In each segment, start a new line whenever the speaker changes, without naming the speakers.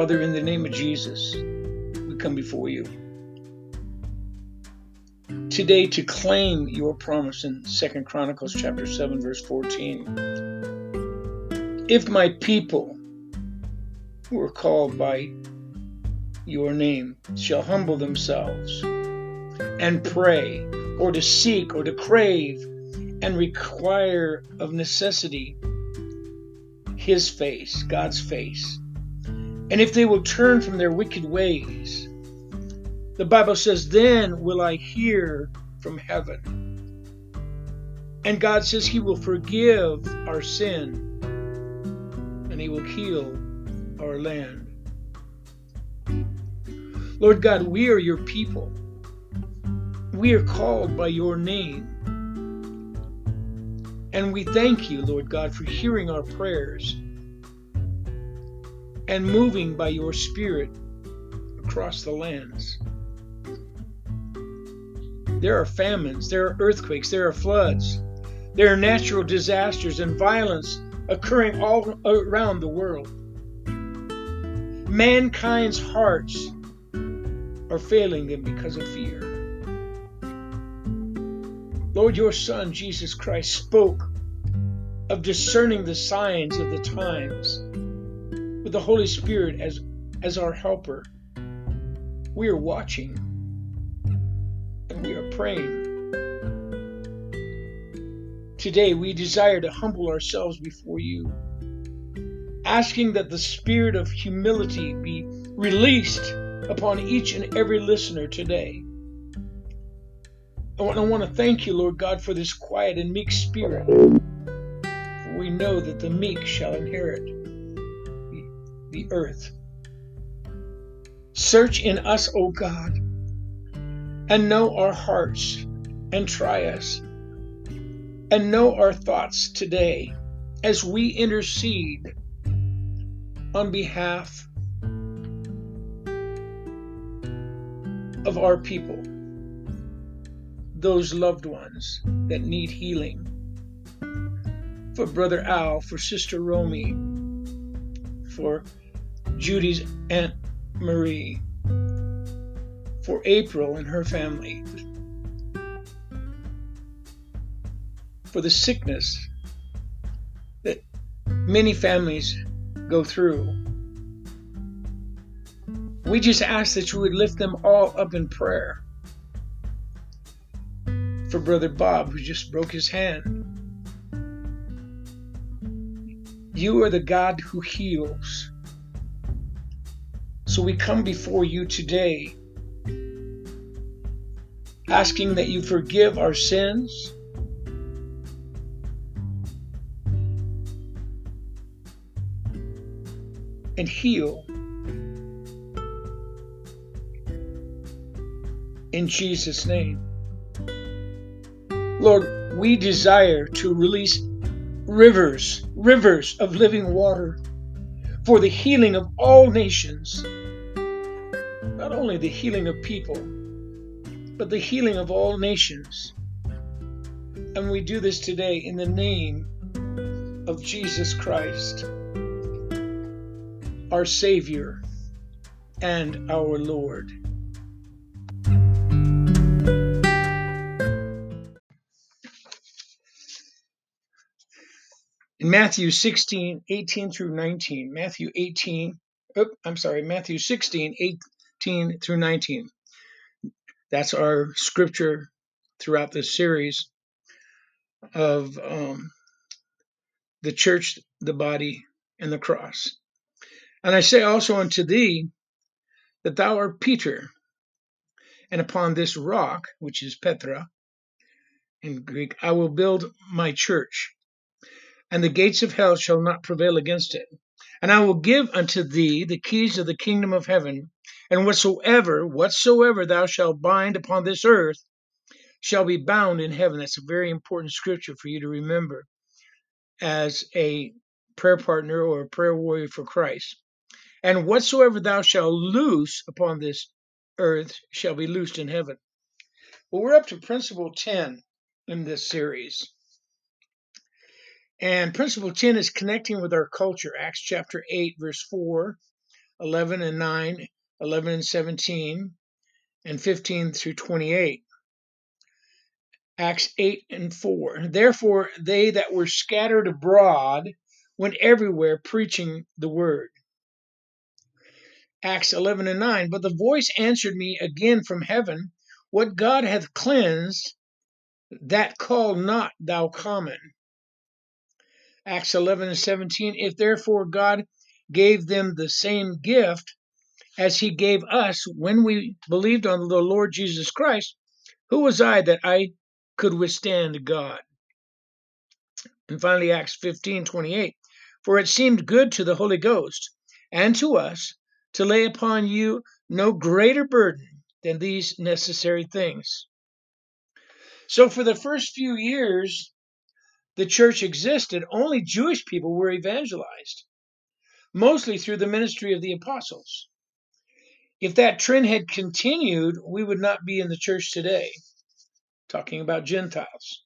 Father, in the name of Jesus, we come before you today to claim your promise in Second Chronicles chapter 7 verse 14. If my people who are called by your name shall humble themselves and pray or to seek or to crave and require of necessity his face, God's face. And if they will turn from their wicked ways, the Bible says, then will I hear from heaven. And God says He will forgive our sin and He will heal our land. Lord God, we are your people. We are called by your name. And we thank you, Lord God, for hearing our prayers and moving by your Spirit across the lands. There are famines, there are earthquakes, there are floods, there are natural disasters and violence occurring all around the world. Mankind's hearts are failing them because of fear. Lord, your Son, Jesus Christ, spoke of discerning the signs of the times with the Holy Spirit as, as our helper. We are watching and we are praying. Today, we desire to humble ourselves before you, asking that the spirit of humility be released upon each and every listener today. I want, to thank you, Lord God, for this quiet and meek spirit. For we know that the meek shall inherit the, earth. Search in us, O God and know our hearts and try us and know our thoughts today as we intercede on behalf of our people, those loved ones that need healing. For Brother Al, for Sister Romy, for Judy's Aunt Marie, for April and her family, for the sickness that many families go through. We just ask that you would lift them all up in prayer. For Brother Bob, who just broke his hand. You are the God who heals. So we come before you today asking that you forgive our sins. And heal in Jesus' name. Lord, we desire to release rivers, rivers of living water for the healing of all nations, only the healing of people but the healing of all nations. And we do this today in the name of Jesus Christ, our Savior and our Lord. In Matthew 16, 18 through 19, Matthew 18, oh, I'm sorry, Matthew 16, 18 through 19. That's our scripture throughout this series of um, the church, the body, and the cross. And I say also unto thee that thou art Peter, and upon this rock, which is Petra in Greek, I will build my church, and the gates of hell shall not prevail against it. And I will give unto thee the keys of the kingdom of heaven, and whatsoever, whatsoever thou shalt bind upon this earth shall be bound in heaven. That's a very important scripture for you to remember as a prayer partner or a prayer warrior for Christ. And whatsoever thou shalt loose upon this earth shall be loosed in heaven. Well, we're up to principle 10 in this series. And principle 10 is connecting with our culture. Acts chapter 8, verse 4 11 and 9, 11 and 17, and 15 through 28. Acts 8 and 4. Therefore, they that were scattered abroad went everywhere preaching the word. Acts 11 and 9. But the voice answered me again from heaven, What God hath cleansed, that call not thou common. Acts 11 and 17. If therefore God gave them the same gift as he gave us when we believed on the Lord Jesus Christ, who was I that I could withstand God? And finally, Acts 15 28. For it seemed good to the Holy Ghost and to us to lay upon you no greater burden than these necessary things. So, for the first few years the church existed, only Jewish people were evangelized, mostly through the ministry of the apostles. If that trend had continued, we would not be in the church today, talking about Gentiles.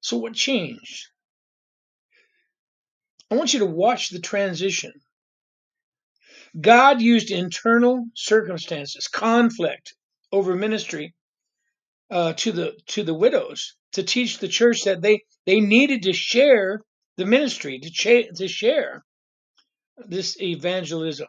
So, what changed? I want you to watch the transition. God used internal circumstances, conflict over ministry uh, to the to the widows to teach the church that they they needed to share the ministry to cha- to share this evangelism.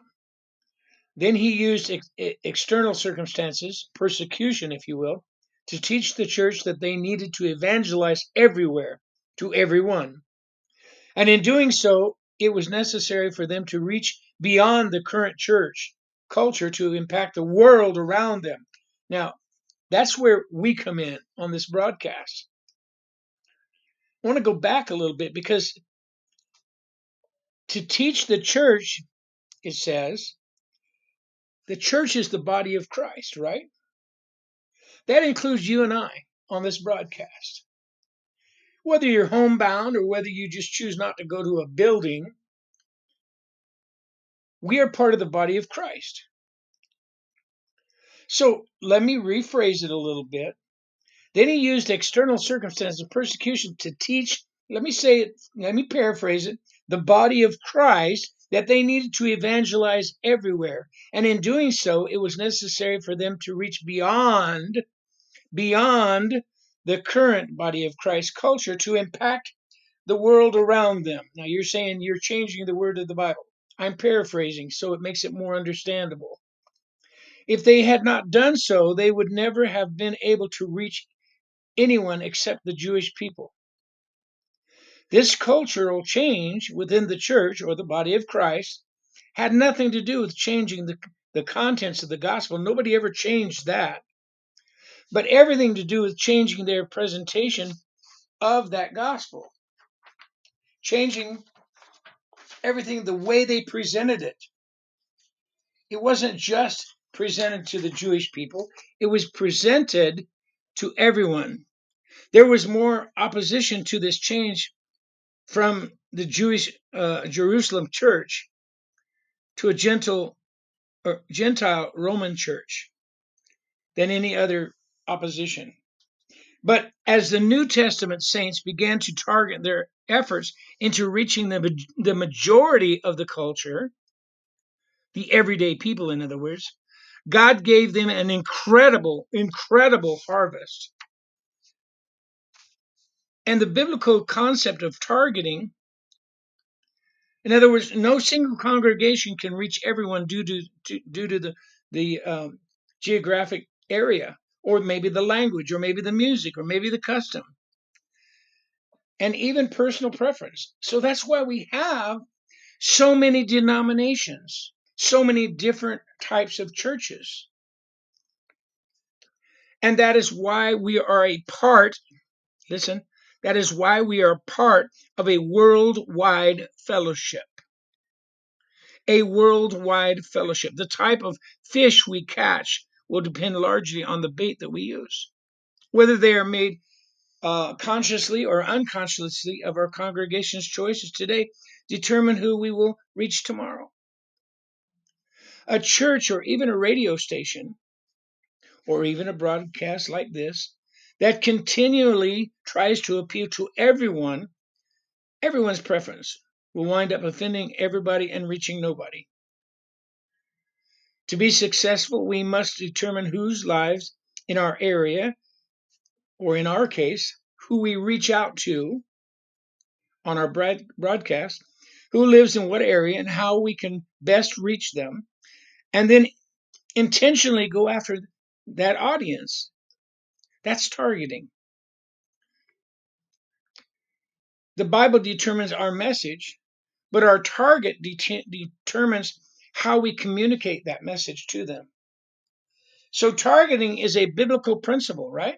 Then he used ex- external circumstances, persecution, if you will, to teach the church that they needed to evangelize everywhere to everyone. And in doing so, it was necessary for them to reach beyond the current church culture to impact the world around them. Now, that's where we come in on this broadcast. I want to go back a little bit because to teach the church, it says, the church is the body of Christ, right? That includes you and I on this broadcast. Whether you're homebound or whether you just choose not to go to a building, we are part of the body of Christ. So let me rephrase it a little bit. Then he used external circumstances of persecution to teach, let me say it, let me paraphrase it, the body of Christ that they needed to evangelize everywhere. And in doing so, it was necessary for them to reach beyond beyond the current body of Christ culture to impact the world around them. Now you're saying you're changing the word of the Bible. I'm paraphrasing so it makes it more understandable. If they had not done so, they would never have been able to reach anyone except the Jewish people. This cultural change within the church or the body of Christ had nothing to do with changing the, the contents of the gospel. Nobody ever changed that. But everything to do with changing their presentation of that gospel, changing everything the way they presented it. It wasn't just presented to the Jewish people, it was presented to everyone. There was more opposition to this change from the Jewish uh, Jerusalem church to a gentle or Gentile Roman church than any other opposition. But as the New Testament saints began to target their efforts into reaching the, the majority of the culture, the everyday people, in other words, God gave them an incredible, incredible harvest. And the biblical concept of targeting, in other words, no single congregation can reach everyone due to, to due to the the um, geographic area, or maybe the language, or maybe the music, or maybe the custom, and even personal preference. So that's why we have so many denominations, so many different types of churches. And that is why we are a part, listen, that is why we are part of a worldwide fellowship. A worldwide fellowship. The type of fish we catch will depend largely on the bait that we use, whether they are made uh, consciously or unconsciously of our congregation's choices today determine who we will reach tomorrow. A church or even a radio station or even a broadcast like this that continually tries to appeal to everyone, everyone's preference will wind up offending everybody and reaching nobody. To be successful, we must determine whose lives in our area, or in our case, who we reach out to on our broadcast, who lives in what area, and how we can best reach them, and then intentionally go after that audience. That's targeting. The Bible determines our message, but our target det- determines how we communicate that message to them. So, targeting is a biblical principle, right?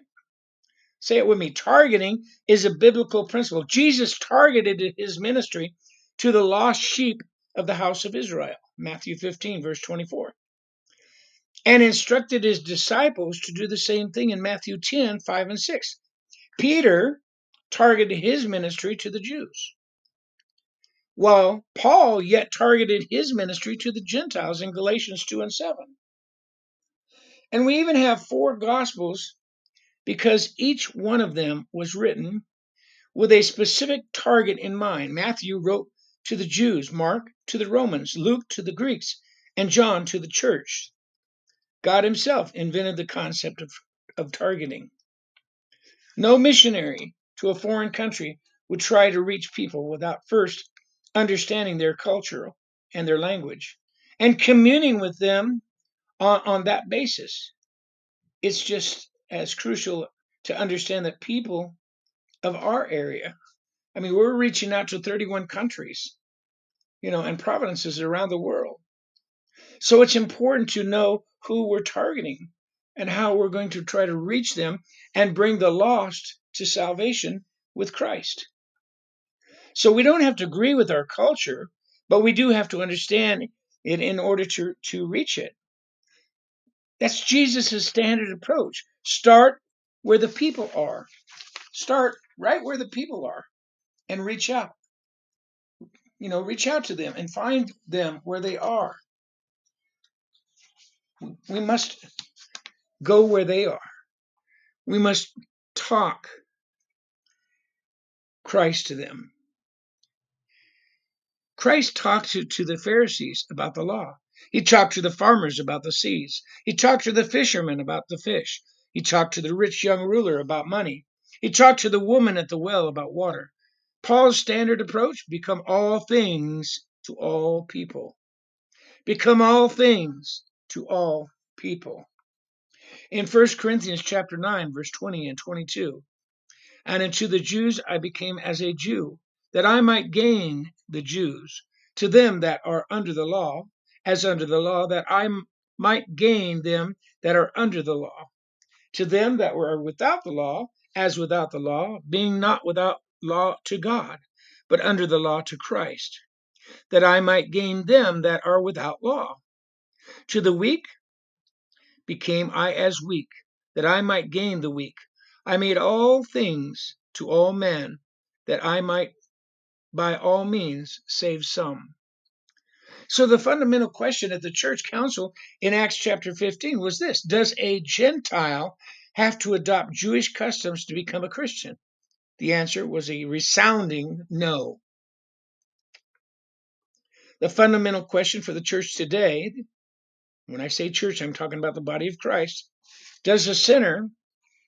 Say it with me. Targeting is a biblical principle. Jesus targeted his ministry to the lost sheep of the house of Israel, Matthew 15, verse 24, and instructed his disciples to do the same thing in Matthew 10, 5 and 6. Peter targeted his ministry to the Jews, while Paul yet targeted his ministry to the Gentiles in Galatians 2 and 7. And we even have four Gospels because each one of them was written with a specific target in mind. Matthew wrote to the Jews, Mark to the Romans, Luke to the Greeks, and John to the church. God Himself invented the concept of, of targeting. No missionary to a foreign country would try to reach people without first understanding their culture and their language and communing with them on, on that basis. It's just as crucial to understand that people of our area, I mean, we're reaching out to 31 countries, you know, and provinces around the world. So it's important to know who we're targeting and how we're going to try to reach them and bring the lost to salvation with Christ. So we don't have to agree with our culture, but we do have to understand it in order to, to reach it. That's Jesus' standard approach. Start where the people are. Start right where the people are and reach out. You know, reach out to them and find them where they are. We must go where they are. We must talk Christ to them. Christ talked to, to the Pharisees about the law. He talked to the farmers about the seeds. He talked to the fishermen about the fish. He talked to the rich young ruler about money. He talked to the woman at the well about water. Paul's standard approach become all things to all people. Become all things to all people. In 1 Corinthians chapter 9 verse 20 and 22, and unto the Jews I became as a Jew, that I might gain the Jews. To them that are under the law, as under the law, that I might gain them that are under the law. To them that were without the law, as without the law, being not without law to God, but under the law to Christ, that I might gain them that are without law. To the weak became I as weak, that I might gain the weak. I made all things to all men, that I might by all means save some. So the fundamental question at the church council in Acts chapter 15 was this Does a Gentile have to adopt Jewish customs to become a Christian? The answer was a resounding no. The fundamental question for the church today, when I say church, I'm talking about the body of Christ, does a sinner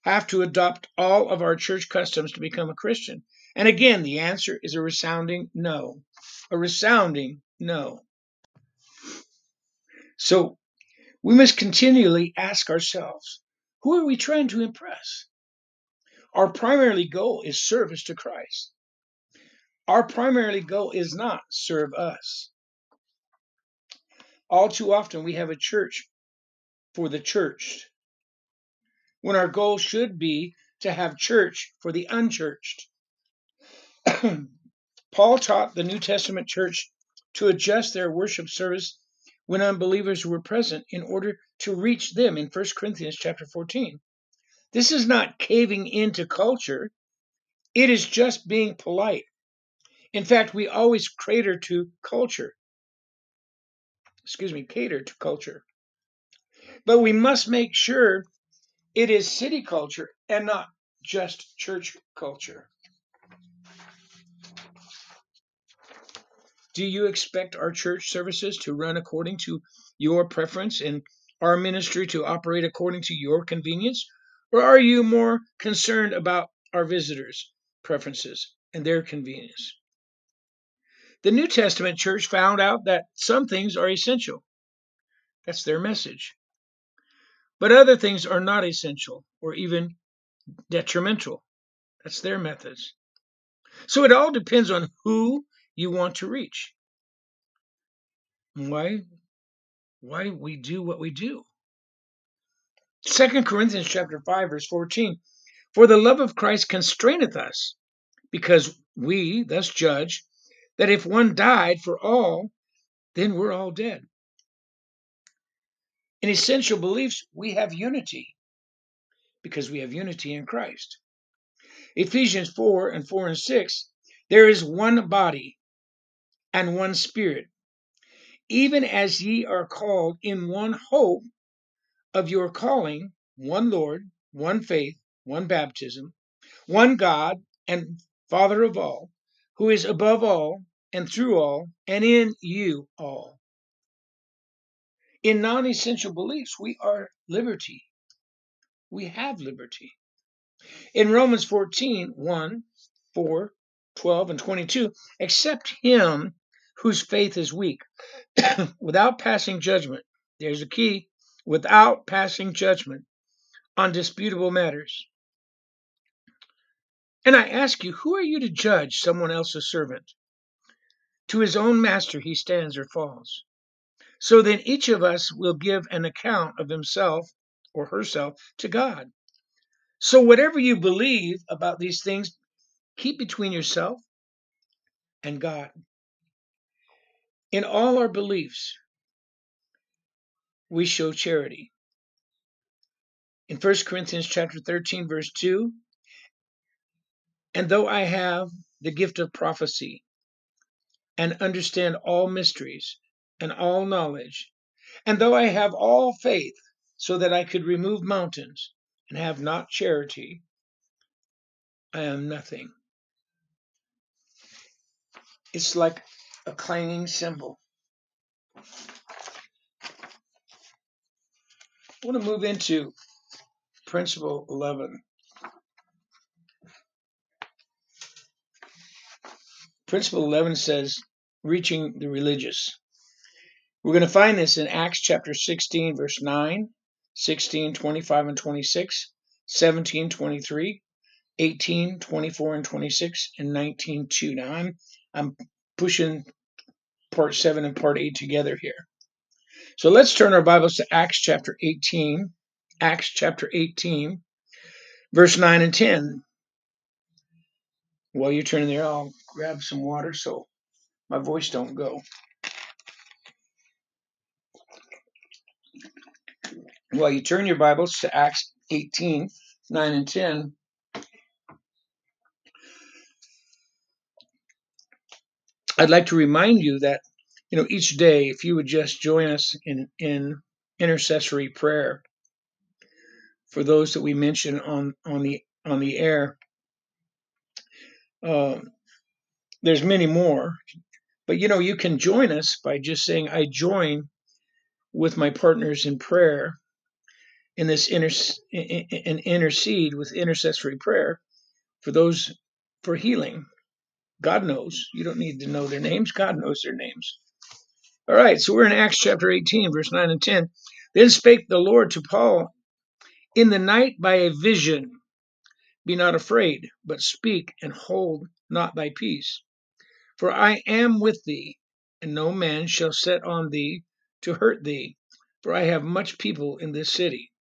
have to adopt all of our church customs to become a Christian? And again, the answer is a resounding no. A resounding no. So we must continually ask ourselves who are we trying to impress? Our primary goal is service to Christ. Our primary goal is not serve us. All too often we have a church for the churched, when our goal should be to have church for the unchurched. Paul taught the New Testament church to adjust their worship service when unbelievers were present in order to reach them in 1 Corinthians chapter 14. This is not caving into culture, it is just being polite. In fact, we always cater to culture. Excuse me, cater to culture. But we must make sure it is city culture and not just church culture. Do you expect our church services to run according to your preference and our ministry to operate according to your convenience? Or are you more concerned about our visitors' preferences and their convenience? The New Testament church found out that some things are essential. That's their message. But other things are not essential or even detrimental. That's their methods. So it all depends on who you want to reach. Why why we do what we do. Second Corinthians chapter 5 verse 14 For the love of Christ constraineth us because we thus judge that if one died for all then we're all dead. In essential beliefs we have unity because we have unity in Christ. Ephesians 4 and 4 and 6 there is one body and one spirit even as ye are called in one hope of your calling, one Lord, one faith, one baptism, one God and Father of all, who is above all and through all and in you all. In non essential beliefs, we are liberty. We have liberty. In Romans 14 1, 4, 12, and 22, accept him whose faith is weak without passing judgment. There's a key without passing judgment on disputable matters. And I ask you, who are you to judge someone else's servant? To his own master he stands or falls. So then each of us will give an account of himself or herself to God. So whatever you believe about these things, keep between yourself and God. In all our beliefs, we show charity. In 1 Corinthians chapter 13 verse 2, and though I have the gift of prophecy and understand all mysteries and all knowledge, and though I have all faith so that I could remove mountains and have not charity, I am nothing. It's like a clanging cymbal. I want to move into principle 11. Principle 11 says, reaching the religious. We're going to find this in Acts chapter 16, verse 9, 16, 25, and 26, 17, 23, 18, 24, and 26, and 19, 2. Now I'm, I'm pushing part 7 and part 8 together here. So let's turn our Bibles to Acts chapter 18. Acts chapter 18, verse 9 and 10. While you're turning there, I'll grab some water so my voice don't go. While you turn your Bibles to Acts 18, 9 and 10, I'd like to remind you that, you know, each day, if you would just join us in, in intercessory prayer for those that we mention on, on the on the air, uh, there's many more, but you know, you can join us by just saying, I join with my partners in prayer in this inter- and intercede with intercessory prayer for those for healing. God knows. You don't need to know their names. God knows their names. All right, so we're in Acts chapter 18, verse 9 and 10. Then spake the Lord to Paul in the night by a vision. Be not afraid, but speak and hold not thy peace. For I am with thee, and no man shall set on thee to hurt thee, for I have much people in this city.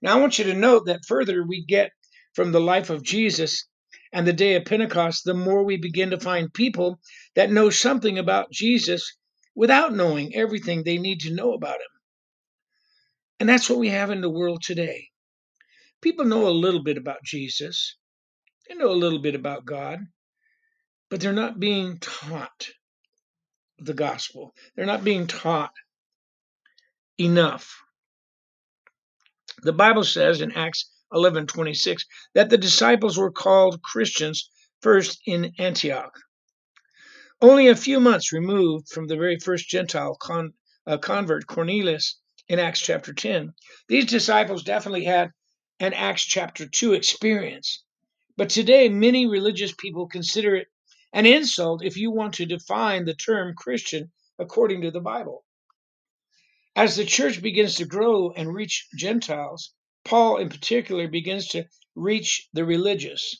Now, I want you to note that further we get from the life of Jesus and the day of Pentecost, the more we begin to find people that know something about Jesus without knowing everything they need to know about him. And that's what we have in the world today. People know a little bit about Jesus, they know a little bit about God, but they're not being taught the gospel. They're not being taught enough. The Bible says in Acts 11:26 that the disciples were called Christians first in Antioch. Only a few months removed from the very first Gentile con- uh, convert, Cornelius, in Acts chapter 10. These disciples definitely had an Acts chapter 2 experience. But today, many religious people consider it an insult if you want to define the term Christian according to the Bible. As the church begins to grow and reach Gentiles, Paul in particular begins to reach the religious.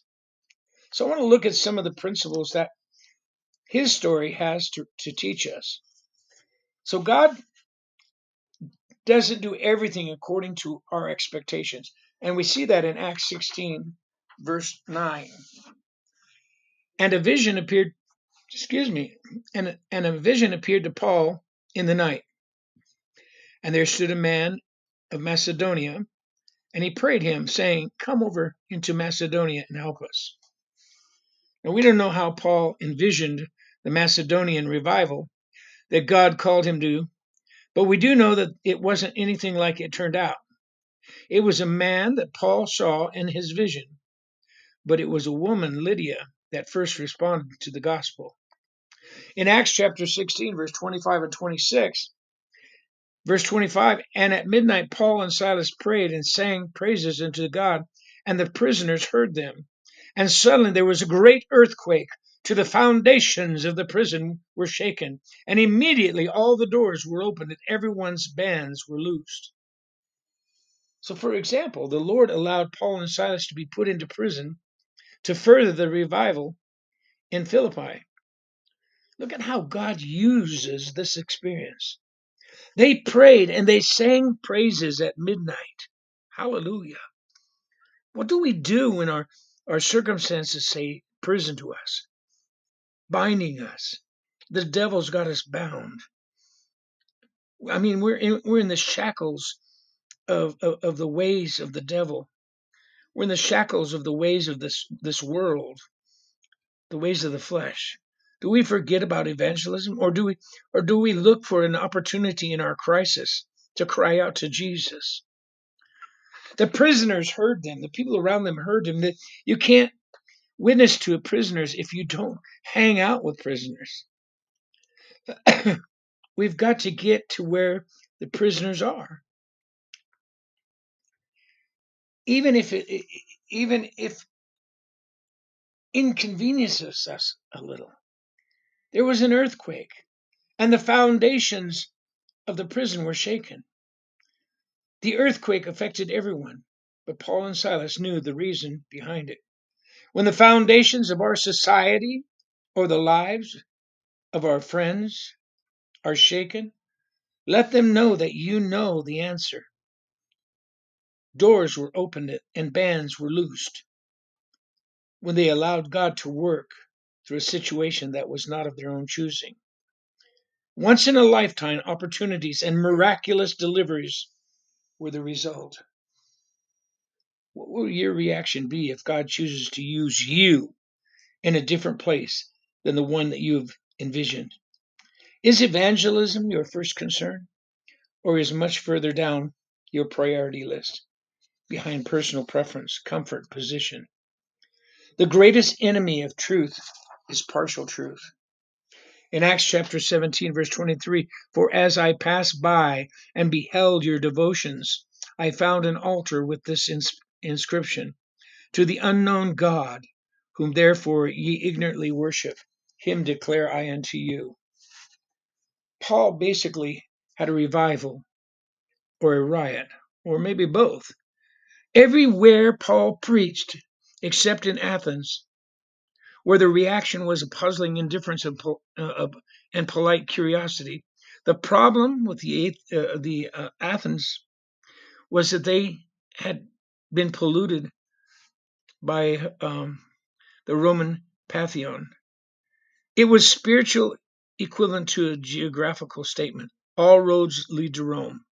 So I want to look at some of the principles that his story has to, to teach us. So God doesn't do everything according to our expectations. And we see that in Acts 16, verse 9. And a vision appeared, excuse me, and, and a vision appeared to Paul in the night. And there stood a man of Macedonia, and he prayed him, saying, Come over into Macedonia and help us. Now, we don't know how Paul envisioned the Macedonian revival that God called him to, but we do know that it wasn't anything like it turned out. It was a man that Paul saw in his vision, but it was a woman, Lydia, that first responded to the gospel. In Acts chapter 16, verse 25 and 26, verse 25, and at midnight Paul and Silas prayed and sang praises unto God, and the prisoners heard them. And suddenly there was a great earthquake, to the foundations of the prison were shaken, and immediately all the doors were opened and everyone's bands were loosed. So, for example, the Lord allowed Paul and Silas to be put into prison to further the revival in Philippi. Look at how God uses this experience. They prayed and they sang praises at midnight. Hallelujah. What do we do when our, our circumstances say prison to us, binding us? The devil's got us bound. I mean, we're in, we're in the shackles of, of, of the ways of the devil. We're in the shackles of the ways of this, this world, the ways of the flesh. Do we forget about evangelism or do we or do we look for an opportunity in our crisis to cry out to Jesus? The prisoners heard them. The people around them heard them. That you can't witness to prisoners if you don't hang out with prisoners. We've got to get to where the prisoners are. Even if it even if inconveniences us a little. There was an earthquake, and the foundations of the prison were shaken. The earthquake affected everyone, but Paul and Silas knew the reason behind it. When the foundations of our society or the lives of our friends are shaken, let them know that you know the answer. Doors were opened and bands were loosed when they allowed God to work through a situation that was not of their own choosing. Once in a lifetime opportunities and miraculous deliveries were the result. What will your reaction be if God chooses to use you in a different place than the one that you have envisioned? Is evangelism your first concern, or is much further down your priority list, behind personal preference, comfort, position? The greatest enemy of truth is partial truth. In Acts chapter 17, verse 23, for as I passed by and beheld your devotions, I found an altar with this ins- inscription To the unknown God, whom therefore ye ignorantly worship, him declare I unto you. Paul basically had a revival or a riot, or maybe both. Everywhere Paul preached, except in Athens, where the reaction was a puzzling indifference and, uh, and polite curiosity. The problem with the, uh, the uh, Athens was that they had been polluted by um, the Roman Pantheon. It was spiritual equivalent to a geographical statement. All roads lead to Rome.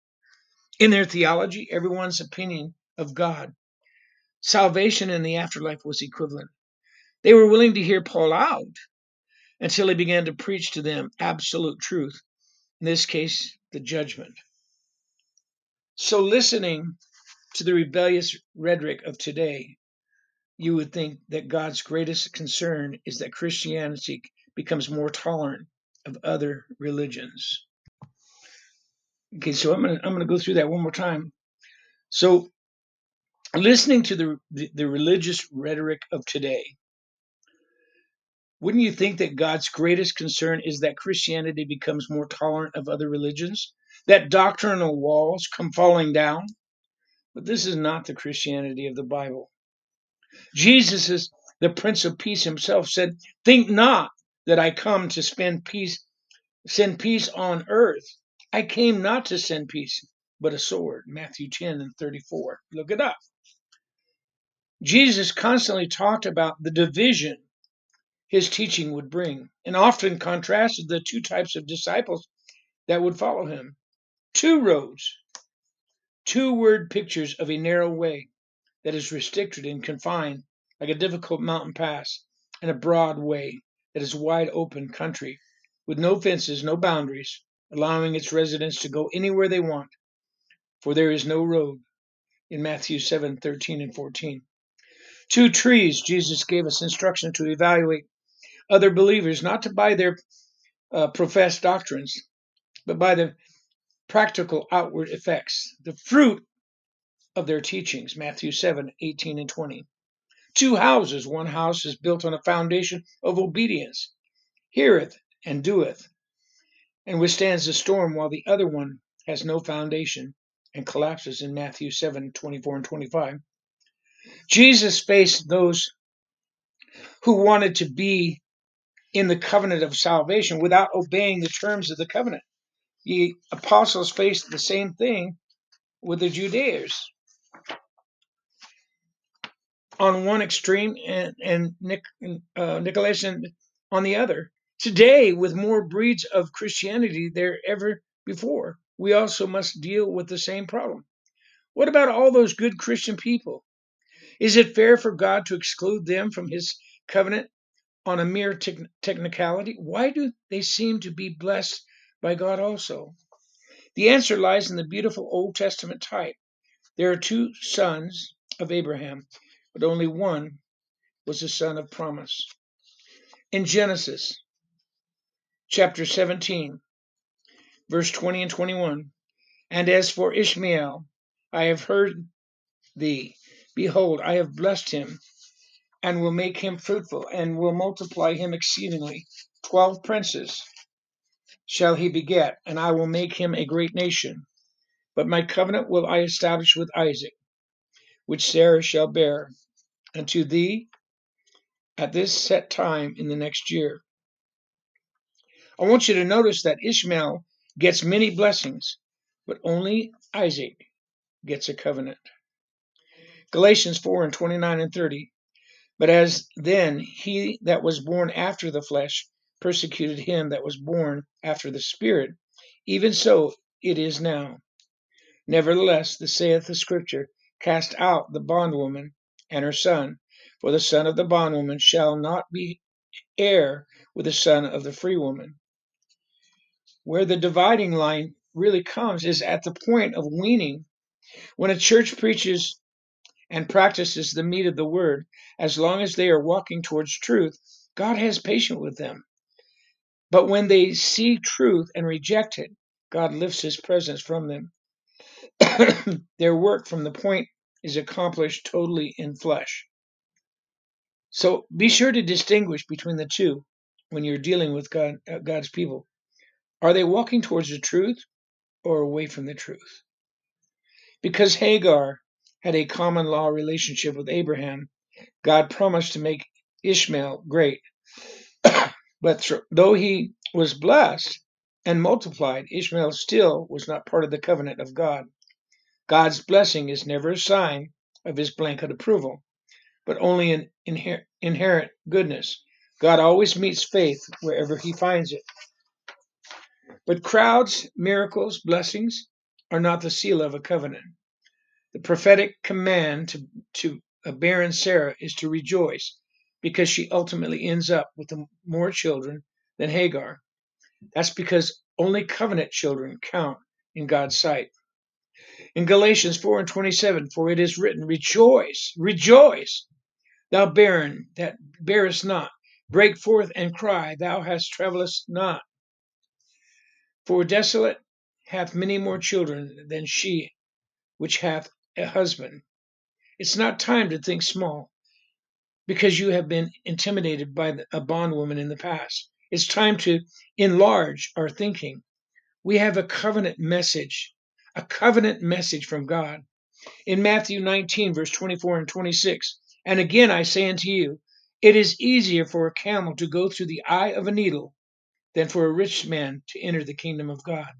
In their theology, everyone's opinion of God, salvation in the afterlife was equivalent. They were willing to hear Paul out until he began to preach to them absolute truth, in this case, the judgment. So, listening to the rebellious rhetoric of today, you would think that God's greatest concern is that Christianity becomes more tolerant of other religions. Okay, so I'm I'm gonna go through that one more time. So listening to the, the, the religious rhetoric of today, wouldn't you think that God's greatest concern is that Christianity becomes more tolerant of other religions? That doctrinal walls come falling down? But this is not the Christianity of the Bible. Jesus is the Prince of Peace himself said, Think not that I come to spend peace, send peace on earth. I came not to send peace, but a sword. Matthew 10 and 34. Look it up. Jesus constantly talked about the division his teaching would bring, and often contrasted the two types of disciples that would follow him. Two roads, two word pictures of a narrow way that is restricted and confined like a difficult mountain pass, and a broad way that is wide open country with no fences, no boundaries, allowing its residents to go anywhere they want, for there is no road in Matthew 7 13 and 14. Two trees, Jesus gave us instruction to evaluate other believers, not to by their uh, professed doctrines, but by the practical outward effects, the fruit of their teachings. Matthew 7 18 and 20. Two houses, one house is built on a foundation of obedience, heareth and doeth, and withstands the storm, while the other one has no foundation and collapses in Matthew 7 24 and 25. Jesus faced those who wanted to be in the covenant of salvation without obeying the terms of the covenant. The apostles faced the same thing with the Judeans on one extreme and, and uh, on the other. Today, with more breeds of Christianity than ever before, we also must deal with the same problem. What about all those good Christian people? Is it fair for God to exclude them from his covenant on a mere te- technicality? Why do they seem to be blessed by God also? The answer lies in the beautiful Old Testament type. There are two sons of Abraham, but only one was the son of promise. In Genesis chapter 17, verse 20 and 21, and as for Ishmael, I have heard thee. Behold, I have blessed him and will make him fruitful, and will multiply him exceedingly. Twelve princes shall he beget, and I will make him a great nation. But my covenant will I establish with Isaac, which Sarah shall bear unto thee at this set time in the next year. I want you to notice that Ishmael gets many blessings, but only Isaac gets a covenant. Galatians 4 and 29 and 30. But as then he that was born after the flesh persecuted him that was born after the Spirit, even so it is now. Nevertheless, the saith the Scripture, Cast out the bondwoman and her son, for the son of the bondwoman shall not be heir with the son of the free woman. Where the dividing line really comes is at the point of weaning. When a church preaches and practices the meat of the word, as long as they are walking towards truth, God has patience with them. But when they see truth and reject it, God lifts his presence from them. Their work from the point is accomplished totally in flesh. So be sure to distinguish between the two when you're dealing with God, uh, God's people. Are they walking towards the truth or away from the truth? Because Hagar had a common law relationship with Abraham, God promised to make Ishmael great. but th- though he was blessed and multiplied, Ishmael still was not part of the covenant of God. God's blessing is never a sign of his blanket approval, but only an inher- inherent goodness. God always meets faith wherever he finds it. But crowds, miracles, blessings are not the seal of a covenant. The prophetic command to, to a barren Sarah is to rejoice because she ultimately ends up with more children than Hagar. That's because only covenant children count in God's sight. In Galatians 4 and 27, for it is written, Rejoice, rejoice, thou barren that bearest not. Break forth and cry, thou hast travellest not. For desolate hath many more children than she which hath a husband. It's not time to think small because you have been intimidated by a bondwoman in the past. It's time to enlarge our thinking. We have a covenant message, a covenant message from God. In Matthew 19, verse 24 and 26, and again I say unto you, it is easier for a camel to go through the eye of a needle than for a rich man to enter the kingdom of God.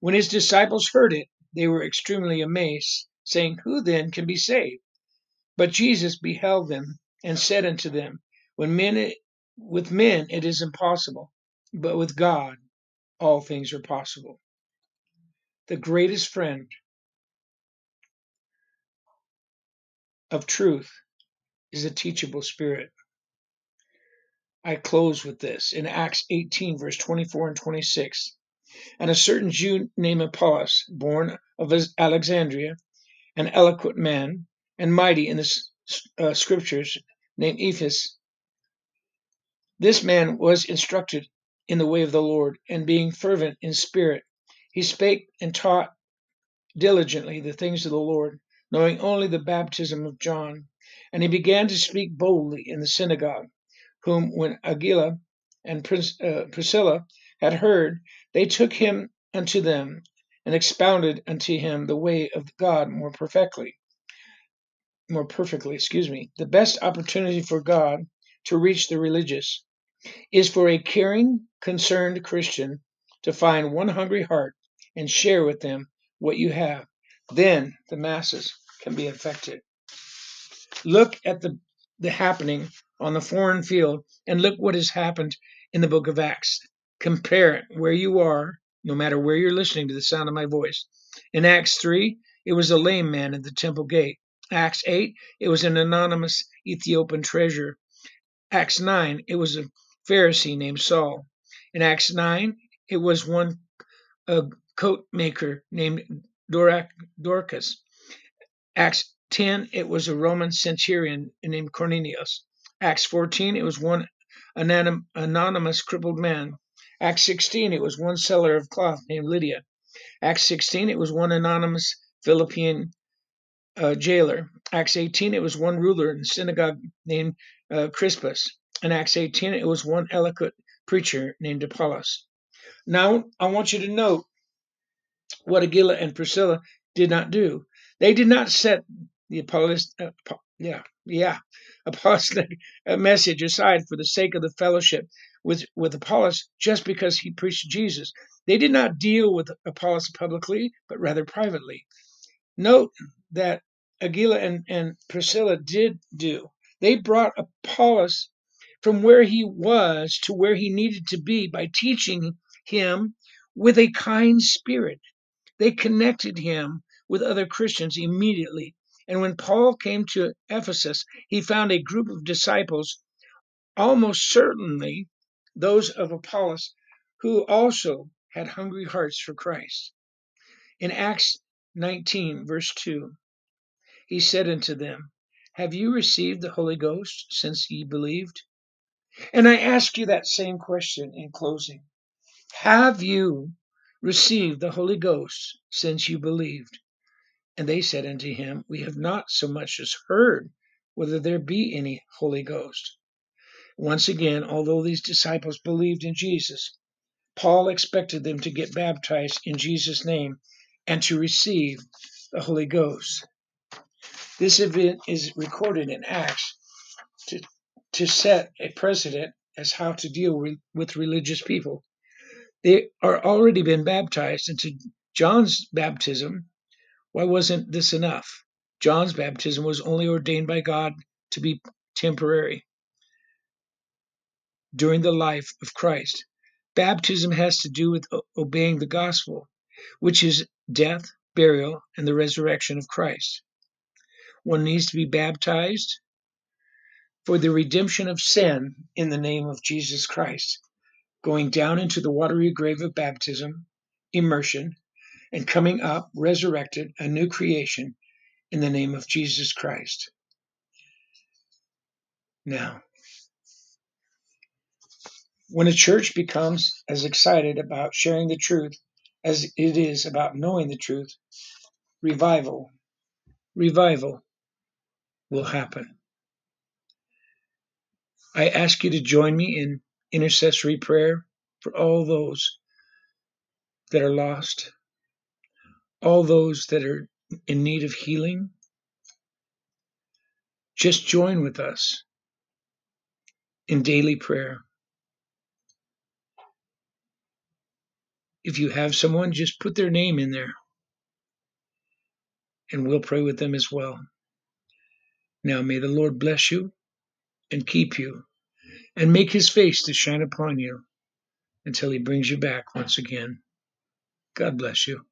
When his disciples heard it, they were extremely amazed, saying, Who then can be saved? But Jesus beheld them and said unto them, When men with men it is impossible, but with God all things are possible. The greatest friend of truth is a teachable spirit. I close with this in Acts 18, verse 24 and 26. And a certain Jew named Apollos, born of Alexandria, an eloquent man and mighty in the uh, scriptures, named Ephesus. This man was instructed in the way of the Lord, and being fervent in spirit, he spake and taught diligently the things of the Lord, knowing only the baptism of John. And he began to speak boldly in the synagogue, whom when Aquila and uh, Priscilla had heard, they took him unto them, and expounded unto him the way of God more perfectly. More perfectly, excuse me. The best opportunity for God to reach the religious is for a caring, concerned Christian to find one hungry heart and share with them what you have. Then the masses can be affected. Look at the, the happening on the foreign field and look what has happened in the book of Acts. Compare it where you are, no matter where you're listening to the sound of my voice. In Acts 3, it was a lame man at the temple gate. Acts 8, it was an anonymous Ethiopian treasurer. Acts 9, it was a Pharisee named Saul. In Acts 9, it was one a coat maker named Dorcas. Acts 10, it was a Roman centurion named Cornelius. Acts 14, it was one anonymous crippled man. Acts 16, it was one seller of cloth named Lydia. Acts 16, it was one anonymous Philippian uh, jailer. Acts 18, it was one ruler in the synagogue named uh, Crispus. In Acts 18, it was one eloquent preacher named Apollos. Now, I want you to note what Aquila and Priscilla did not do. They did not set the Apollos, uh, yeah, yeah, apostolic uh, message aside for the sake of the fellowship with, with Apollos just because he preached Jesus. They did not deal with Apollos publicly, but rather privately. Note that Aquila and, and Priscilla did do. They brought Apollos from where he was to where he needed to be by teaching him with a kind spirit. They connected him with other Christians immediately. And when Paul came to Ephesus, he found a group of disciples, almost certainly those of Apollos, who also had hungry hearts for Christ. In Acts 19, verse 2, he said unto them, Have you received the Holy Ghost since ye believed? And I ask you that same question in closing. Have you received the Holy Ghost since you believed? And they said unto him, We have not so much as heard whether there be any Holy Ghost. Once again, although these disciples believed in Jesus, Paul expected them to get baptized in Jesus' name and to receive the Holy Ghost. This event is recorded in Acts to to set a precedent as how to deal re- with religious people. They are already been baptized into John's baptism. Why wasn't this enough? John's baptism was only ordained by God to be temporary during the life of Christ. Baptism has to do with obeying the gospel, which is death, burial, and the resurrection of Christ. One needs to be baptized for the redemption of sin in the name of Jesus Christ, going down into the watery grave of baptism, immersion, and coming up resurrected, a new creation in the name of Jesus Christ. Now, when a church becomes as excited about sharing the truth as it is about knowing the truth, revival, revival will happen. I ask you to join me in intercessory prayer for all those that are lost, all those that are in need of healing. Just join with us in daily prayer. If you have someone, just put their name in there and we'll pray with them as well. Now may the Lord bless you and keep you and make his face to shine upon you until he brings you back once again. God bless you.